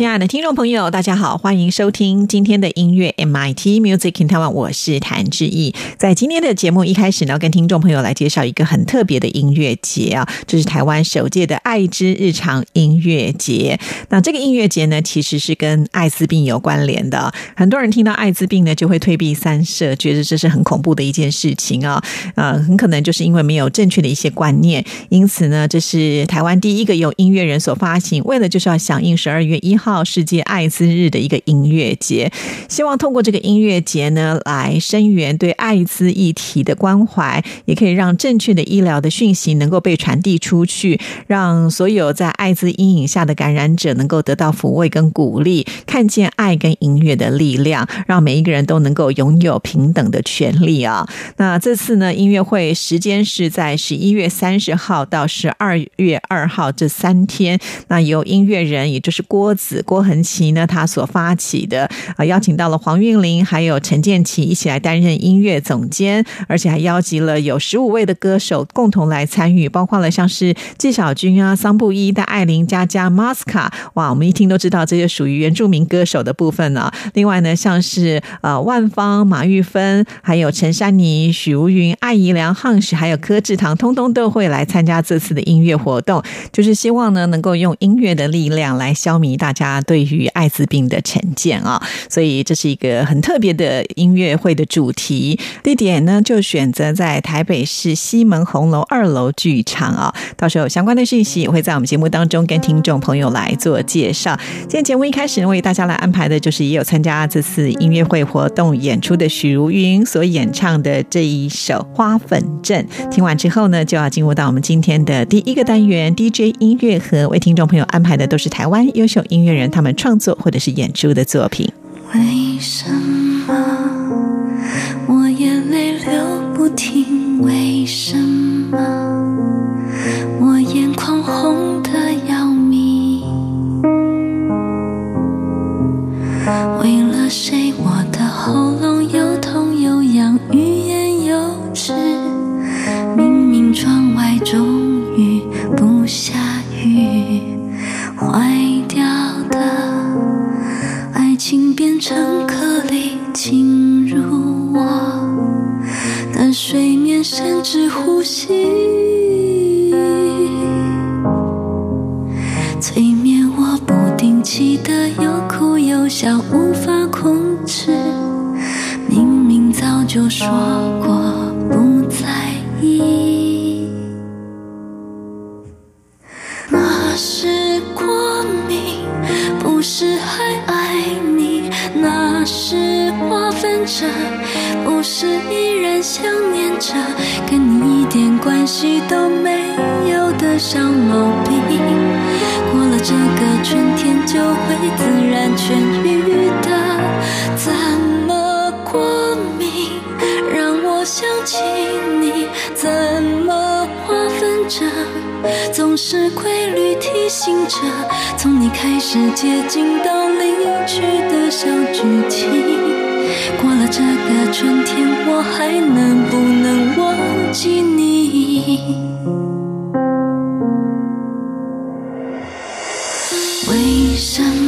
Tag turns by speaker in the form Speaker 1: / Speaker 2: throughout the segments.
Speaker 1: 亲爱的听众朋友，大家好，欢迎收听今天的音乐 MIT Music in Taiwan，我是谭志毅。在今天的节目一开始呢，跟听众朋友来介绍一个很特别的音乐节啊，这是台湾首届的爱之日常音乐节。那这个音乐节呢，其实是跟艾滋病有关联的。很多人听到艾滋病呢，就会退避三舍，觉得这是很恐怖的一件事情啊。呃，很可能就是因为没有正确的一些观念，因此呢，这是台湾第一个由音乐人所发行，为了就是要响应十二月一号。世界艾滋日的一个音乐节，希望通过这个音乐节呢，来声援对艾滋议题的关怀，也可以让正确的医疗的讯息能够被传递出去，让所有在艾滋阴影下的感染者能够得到抚慰跟鼓励，看见爱跟音乐的力量，让每一个人都能够拥有平等的权利啊！那这次呢，音乐会时间是在十一月三十号到十二月二号这三天，那由音乐人也就是郭子。子郭恒奇呢，他所发起的啊，邀请到了黄韵玲还有陈建奇一起来担任音乐总监，而且还邀集了有十五位的歌手共同来参与，包括了像是纪晓君啊、桑布伊、戴爱玲、佳佳、马斯卡，哇，我们一听都知道这些属于原住民歌手的部分呢。另外呢，像是呃万芳、马玉芬，还有陈珊妮、许茹芸、艾怡良、汉史，还有柯志堂，通通都会来参加这次的音乐活动，就是希望呢，能够用音乐的力量来消弭大家。家，对于艾滋病的成见啊，所以这是一个很特别的音乐会的主题。地点呢，就选择在台北市西门红楼二楼剧场啊。到时候有相关的讯息也会在我们节目当中跟听众朋友来做介绍。今天节目一开始为大家来安排的就是也有参加这次音乐会活动演出的许茹芸所演唱的这一首《花粉阵》。听完之后呢，就要进入到我们今天的第一个单元 DJ 音乐盒，为听众朋友安排的都是台湾优秀音乐人。人他们创作或者是演出的作品。
Speaker 2: 为什么说过不在意，那是光明，不是还爱你。那是划分着，不是依然想念着，跟你一点关系都没有的小毛病。过了这个春天就会自总是规律提醒着，从你开始接近到离去的小剧情。过了这个春天，我还能不能忘记你？为什么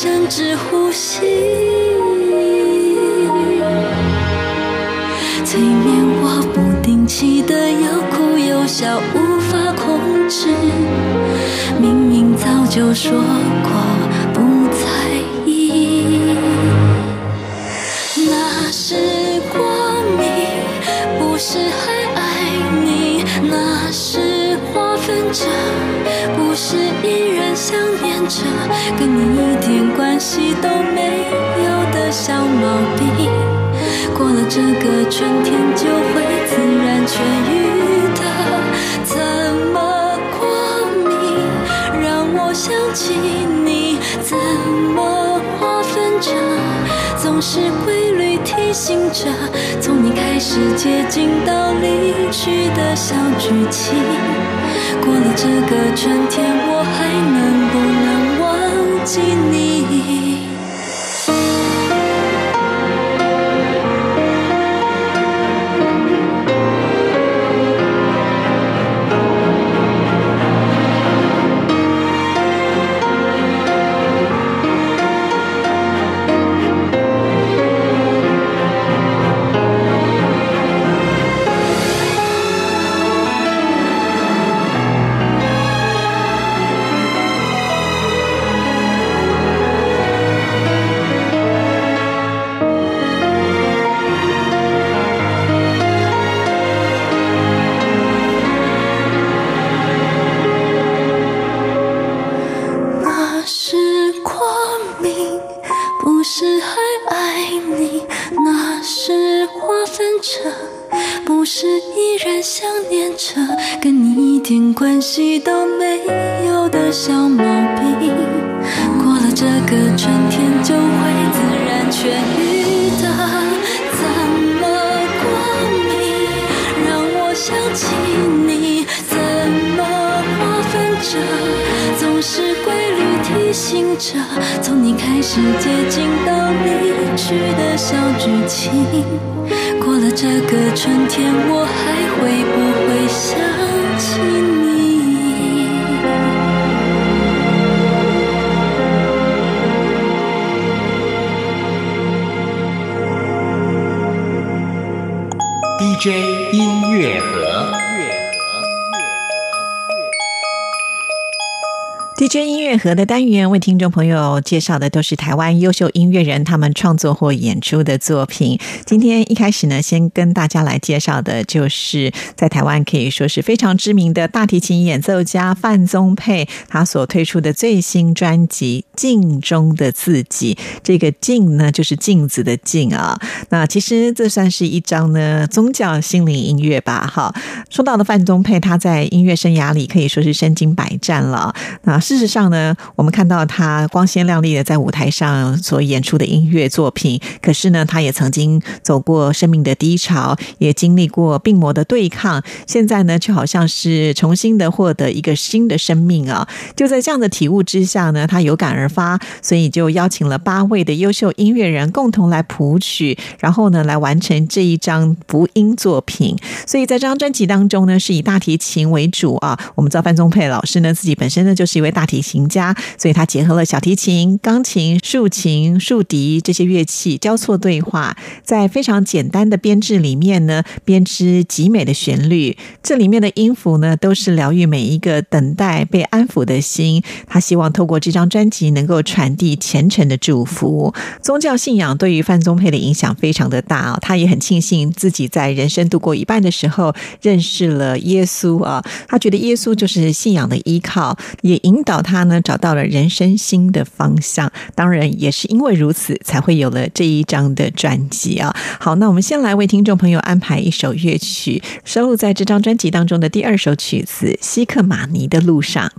Speaker 2: 甚至呼吸。催眠我不定期的又哭又笑，无法控制。明明早就说过不在意，那是过敏，不是还爱你，那是划分着，不是依然想念着，跟你一点关系都没有的小毛病。过了这个春天就会自然痊愈的，怎么过敏让我想起你？怎么划分着，总是规律提醒着，从你开始接近到离去的小剧情。过了这个春天，我还能不记你？点关系都没有的小毛病。过了这个春天就会自然痊愈的，怎么过敏让我想起你？怎么划分着，总是规律提醒着，从你开始接近到离去的小剧情。过了这个春天，我还会不会想
Speaker 3: J 音乐盒。
Speaker 1: 乐盒的单元为听众朋友介绍的都是台湾优秀音乐人他们创作或演出的作品。今天一开始呢，先跟大家来介绍的就是在台湾可以说是非常知名的大提琴演奏家范宗沛，他所推出的最新专辑《镜中的自己》。这个“镜”呢，就是镜子的“镜”啊。那其实这算是一张呢宗教心灵音乐吧。哈，说到的范宗沛，他在音乐生涯里可以说是身经百战了。那事实上呢，我们看到他光鲜亮丽的在舞台上所演出的音乐作品，可是呢，他也曾经走过生命的低潮，也经历过病魔的对抗，现在呢，却好像是重新的获得一个新的生命啊！就在这样的体悟之下呢，他有感而发，所以就邀请了八位的优秀音乐人共同来谱曲，然后呢，来完成这一张福音作品。所以在这张专辑当中呢，是以大提琴为主啊。我们知道范宗沛老师呢，自己本身呢就是一位大提琴家，所以他结合了小提琴、钢琴、竖琴、竖笛这些乐器交错对话，在非常简单的编制里面呢，编织极美的旋律。这里面的音符呢，都是疗愈每一个等待被安抚的心。他希望透过这张专辑能够传递虔诚的祝福。宗教信仰对于范宗沛的影响非常的大啊，他也很庆幸自己在人生度过一半的时候认识了耶稣啊，他觉得耶稣就是信仰的依靠，也引导他呢找到了人生新的方向。当然，也是因为如此，才会有了这一张的专辑啊。好，那我们先来为听众朋友安排一首乐曲，收录在这张专辑当中的第二首曲子《西克马尼的路上》。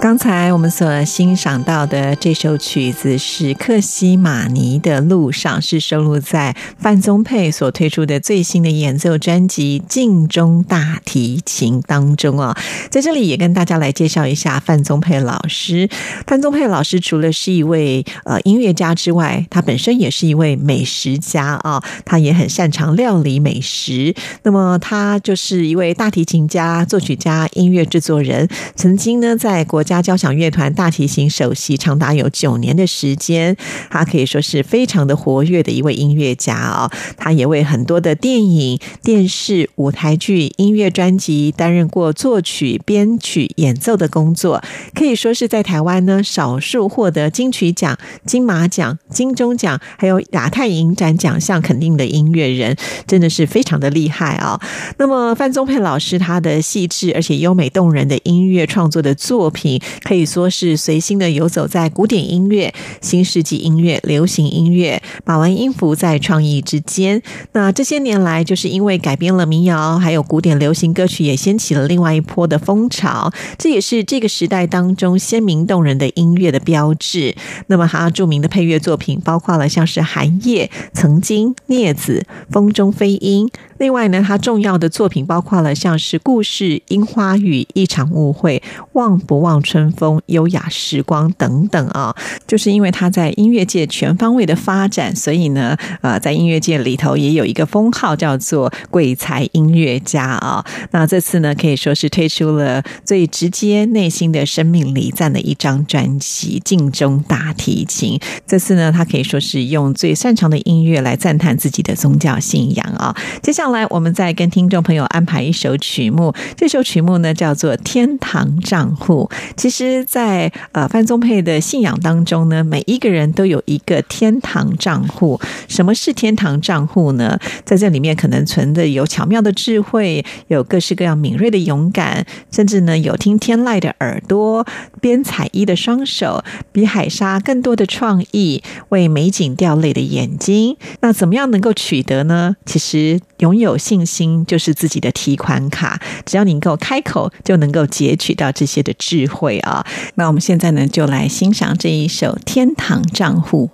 Speaker 1: 刚才我们所欣赏到的这首曲子是克西马尼的路上，是收录在范宗沛所推出的最新的演奏专辑《镜中大提琴》当中啊。在这里也跟大家来介绍一下范宗沛老师。范宗沛老师除了是一位呃音乐家之外，他本身也是一位美食家啊，他也很擅长料理美食。那么他就是一位大提琴家、作曲家、音乐制作人，曾经呢在国家交响乐团大提琴首席长达有九年的时间，他可以说是非常的活跃的一位音乐家哦。他也为很多的电影、电视、舞台剧、音乐专辑担任过作曲、编曲、演奏的工作，可以说是在台湾呢少数获得金曲奖、金马奖、金钟奖还有亚太影展奖项肯定的音乐人，真的是非常的厉害啊。那么范宗沛老师他的细致而且优美动人的音乐创作的作品，可以。说是随心的游走在古典音乐、新世纪音乐、流行音乐，把玩音符在创意之间。那这些年来，就是因为改编了民谣，还有古典流行歌曲，也掀起了另外一波的风潮。这也是这个时代当中鲜明动人的音乐的标志。那么，他著名的配乐作品包括了像是《寒夜》《曾经》《镊子》《风中飞鹰》。另外呢，他重要的作品包括了像是《故事》《樱花雨》《一场误会》《忘不忘春风》。优雅时光等等啊，就是因为他在音乐界全方位的发展，所以呢，呃，在音乐界里头也有一个封号叫做“鬼才音乐家”啊。那这次呢，可以说是推出了最直接内心的生命礼赞的一张专辑《镜中大提琴》。这次呢，他可以说是用最擅长的音乐来赞叹自己的宗教信仰啊。接下来，我们再跟听众朋友安排一首曲目，这首曲目呢叫做《天堂账户》。其实。在呃范宗沛的信仰当中呢，每一个人都有一个天堂账户。什么是天堂账户呢？在这里面可能存的有巧妙的智慧，有各式各样敏锐的勇敢，甚至呢有听天籁的耳朵，编彩衣的双手，比海沙更多的创意，为美景掉泪的眼睛。那怎么样能够取得呢？其实拥有信心就是自己的提款卡，只要你能够开口，就能够截取到这些的智慧会啊。那我们现在呢，就来欣赏这一首《天堂账户》。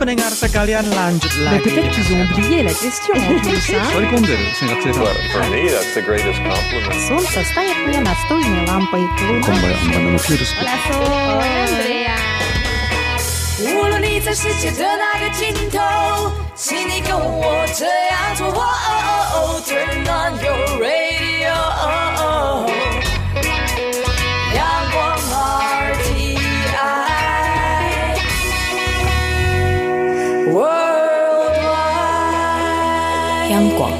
Speaker 4: pendengar sekalian lanjut
Speaker 5: Mais
Speaker 4: lagi.
Speaker 5: peut-être qu'ils ont oublié la question en plus. hein.
Speaker 4: Sorry singkat cerita.
Speaker 6: Well, for me, that's the greatest compliment.
Speaker 7: Солнце стоит мне настольной лампой. Луна
Speaker 2: 无论你在世界的哪个尽头，请你跟我这样做。哦 Turn on your radio，
Speaker 8: 广，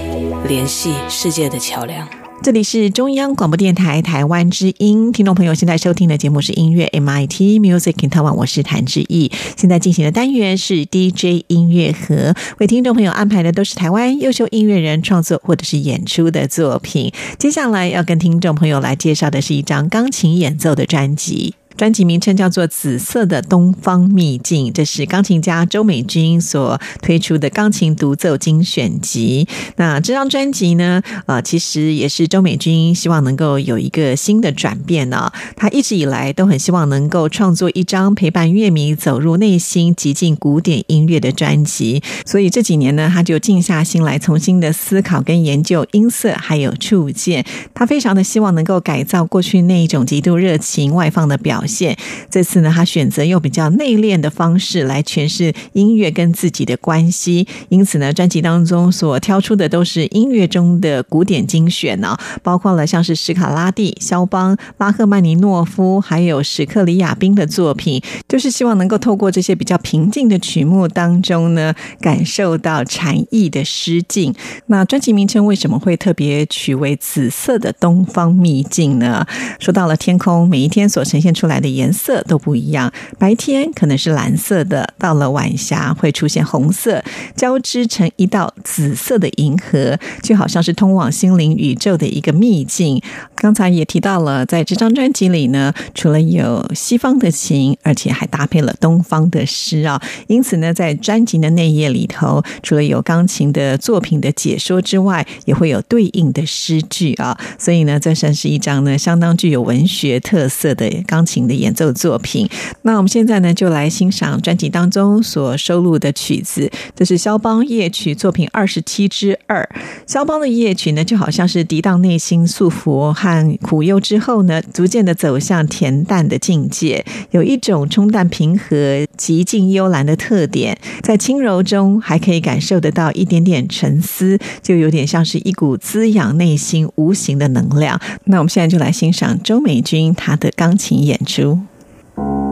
Speaker 8: 联系世界的桥梁。
Speaker 1: 这里是中央广播电台台湾之音，听众朋友现在收听的节目是音乐 MIT Music in Taiwan，我是谭志毅。现在进行的单元是 DJ 音乐盒，为听众朋友安排的都是台湾优秀音乐人创作或者是演出的作品。接下来要跟听众朋友来介绍的是一张钢琴演奏的专辑。专辑名称叫做《紫色的东方秘境》，这是钢琴家周美君所推出的钢琴独奏精选集。那这张专辑呢，呃，其实也是周美君希望能够有一个新的转变呢、他一直以来都很希望能够创作一张陪伴乐迷走入内心、极尽古典音乐的专辑。所以这几年呢，他就静下心来，重新的思考跟研究音色还有触键。他非常的希望能够改造过去那一种极度热情外放的表现。这次呢，他选择用比较内敛的方式来诠释音乐跟自己的关系。因此呢，专辑当中所挑出的都是音乐中的古典精选呢、包括了像是史卡拉蒂、肖邦、拉赫曼尼诺夫，还有史克里亚宾的作品，就是希望能够透过这些比较平静的曲目当中呢，感受到禅意的诗境。那专辑名称为什么会特别取为“紫色的东方秘境”呢？说到了天空，每一天所呈现出来的颜色都不一样。白天可能是蓝色的，到了晚霞会出现红色，交织成一道紫色的银河，就好像是通往心灵宇宙的一个秘境。刚才也提到了，在这张专辑里呢，除了有西方的琴，而且还搭配了东方的诗啊。因此呢，在专辑的内页里头，除了有钢琴的作品的解说之外，也会有对应的诗句啊。所以呢，这算是一张呢相当具有文学特色的钢琴的演奏作品。那我们现在呢，就来欣赏专辑当中所收录的曲子，这是肖邦夜曲作品二十七之二。肖邦的夜曲呢，就好像是涤荡内心束缚和苦忧之后呢，逐渐的走向恬淡的境界，有一种冲淡平和、极尽幽兰的特点，在轻柔中还可以感受得到一点点沉思，就有点像是一股滋养内心无形的能量。那我们现在就来欣赏周美君她的钢琴演出。
Speaker 2: 我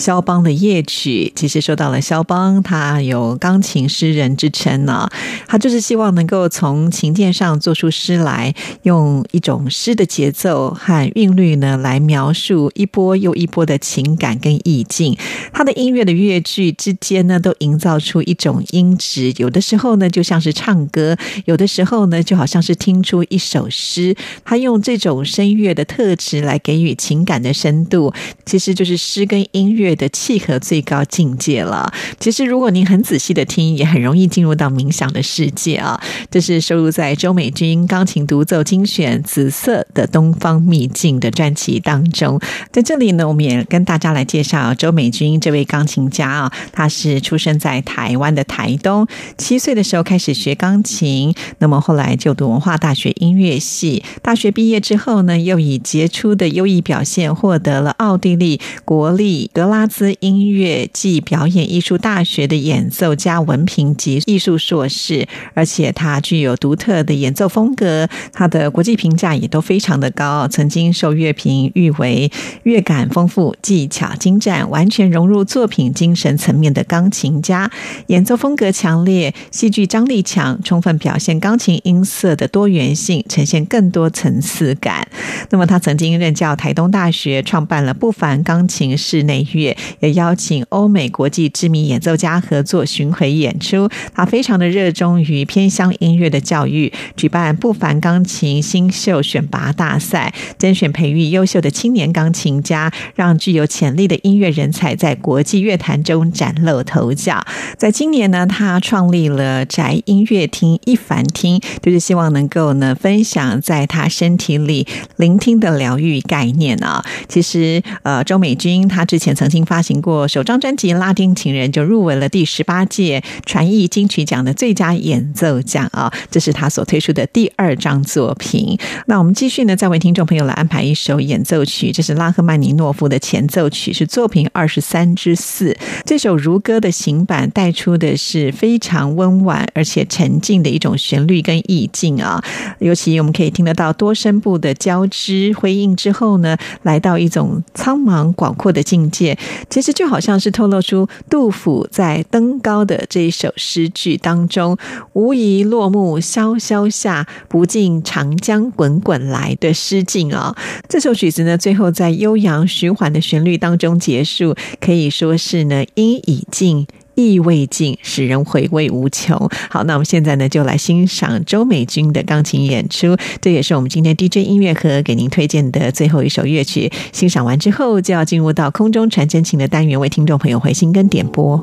Speaker 1: 肖邦的夜曲。其实说到了肖邦，他有钢琴诗人之称呢。他就是希望能够从琴键上做出诗来，用一种诗的节奏和韵律呢，来描述一波又一波的情感跟意境。他的音乐的乐句之间呢，都营造出一种音质，有的时候呢，就像是唱歌；有的时候呢，就好像是听出一首诗。他用这种声乐的特质来给予情感的深度，其实就是诗跟音乐的契合最高境界了。其实，如果您很仔细的听，也很容易进入到冥想的世界啊。这是收录在周美君钢琴独奏精选《紫色的东方秘境》的专辑当中。在这里呢，我们也跟大家来介绍周美君这位钢琴家啊。他是出生在台湾的台东，七岁的时候开始学钢琴，那么后来就读文化大学音乐系。大学毕业之后呢，又以杰出的优异表现获得了奥地利国立格拉兹音乐暨表演艺术大学的演奏家文凭及艺术硕士，而且他具有独特的演奏风格，他的国际评价也都非常的高，曾经受乐评誉为乐感丰富、技巧精湛、完全融入作品精神层面的钢琴家，演奏风格强烈，戏剧张力强，充分表现钢琴音色的多元性，呈现更多。层次感。那么，他曾经任教台东大学，创办了不凡钢琴室内乐，也邀请欧美国际知名演奏家合作巡回演出。他非常的热衷于偏乡音乐的教育，举办不凡钢琴新秀选拔大赛，甄选培育优秀的青年钢琴家，让具有潜力的音乐人才在国际乐坛中崭露头角。在今年呢，他创立了宅音乐厅一凡厅，就是希望能够呢分享在他。身体里聆听的疗愈概念啊，其实呃，周美君她之前曾经发行过首张专辑《拉丁情人》，就入围了第十八届传艺金曲奖的最佳演奏奖啊，这是他所推出的第二张作品。那我们继续呢，再为听众朋友来安排一首演奏曲，这是拉赫曼尼诺夫的前奏曲，是作品二十三之四。这首如歌的行板带出的是非常温婉而且沉静的一种旋律跟意境啊，尤其我们可以听得到。多声部的交织辉映之后呢，来到一种苍茫广阔的境界，其实就好像是透露出杜甫在登高的这一首诗句当中“无疑落木萧萧下，不尽长江滚滚来”的诗境啊。这首曲子呢，最后在悠扬循环的旋律当中结束，可以说是呢，音已尽。意味尽，使人回味无穷。好，那我们现在呢，就来欣赏周美君的钢琴演出。这也是我们今天 DJ 音乐盒给您推荐的最后一首乐曲。欣赏完之后，就要进入到空中传真情的单元，为听众朋友回信跟点播。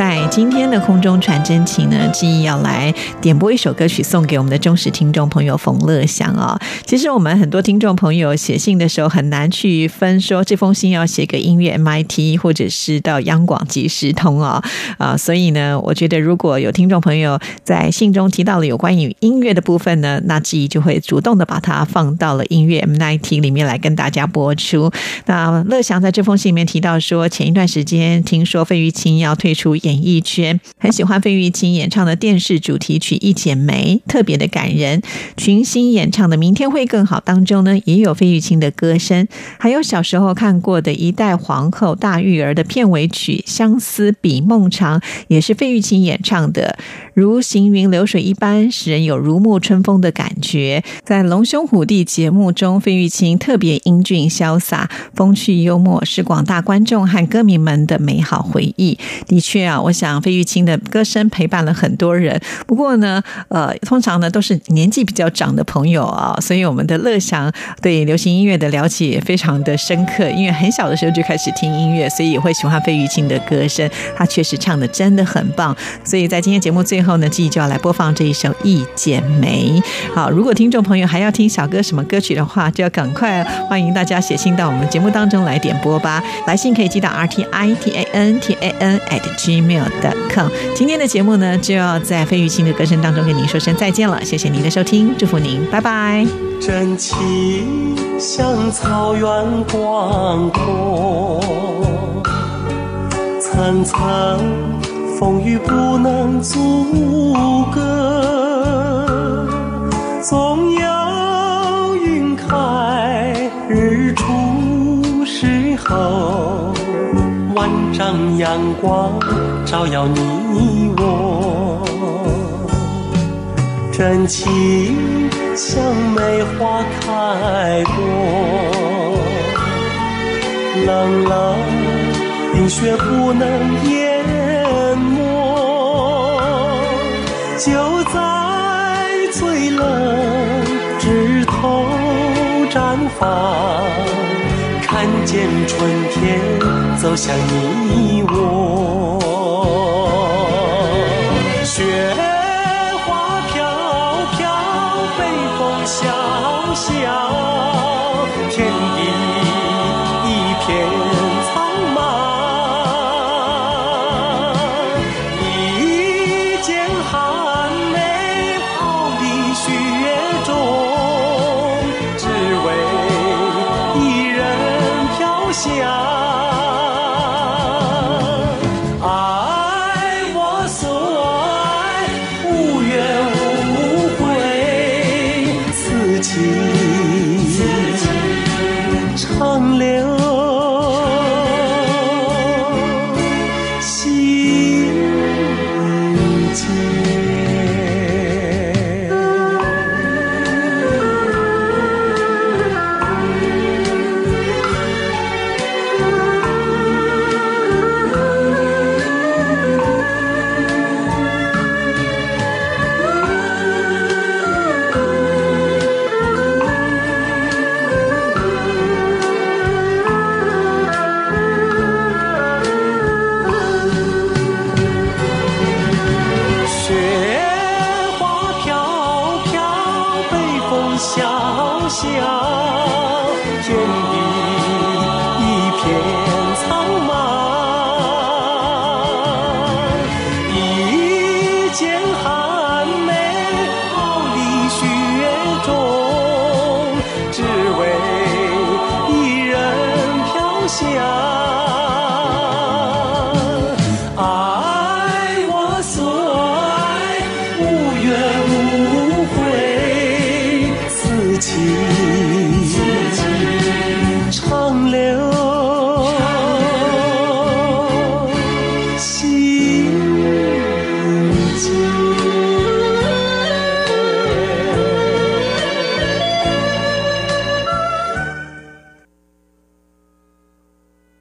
Speaker 1: 在今天的空中传真情呢，记忆要来点播一首歌曲送给我们的忠实听众朋友冯乐祥啊。其实我们很多听众朋友写信的时候很难去分说这封信要写给音乐 MIT 或者是到央广即时通哦啊，所以呢，我觉得如果有听众朋友在信中提到了有关于音乐的部分呢，那记忆就会主动的把它放到了音乐 MIT 里面来跟大家播出。那乐祥在这封信里面提到说，前一段时间听说费玉清要退出演。演艺圈很喜欢费玉清演唱的电视主题曲《一剪梅》，特别的感人。群星演唱的《明天会更好》当中呢，也有费玉清的歌声。还有小时候看过的一代皇后大玉儿的片尾曲《相思比梦长》，也是费玉清演唱的。如行云流水一般，使人有如沐春风的感觉。在《龙兄虎弟》节目中，费玉清特别英俊潇洒、风趣幽默，是广大观众和歌迷们的美好回忆。的确啊。我想费玉清的歌声陪伴了很多人，不过呢，呃，通常呢都是年纪比较长的朋友啊，所以我们的乐祥对流行音乐的了解也非常的深刻，因为很小的时候就开始听音乐，所以也会喜欢费玉清的歌声。他确实唱的真的很棒，所以在今天节目最后呢，记忆就要来播放这一首《一剪梅》。好，如果听众朋友还要听小哥什么歌曲的话，就要赶快欢迎大家写信到我们节目当中来点播吧。来信可以寄到 r t i t a n t a n at g。com。今天的节目呢，就要在费玉清的歌声当中跟您说声再见了。谢谢您的收听，祝福您，拜拜。
Speaker 9: 真情像草原广阔，层层风雨不能阻隔，总有云开日出时候。让阳光照耀你我，真情像梅花开过，冷冷冰雪不能淹没，就在最冷枝头绽放。看见春天走向你我，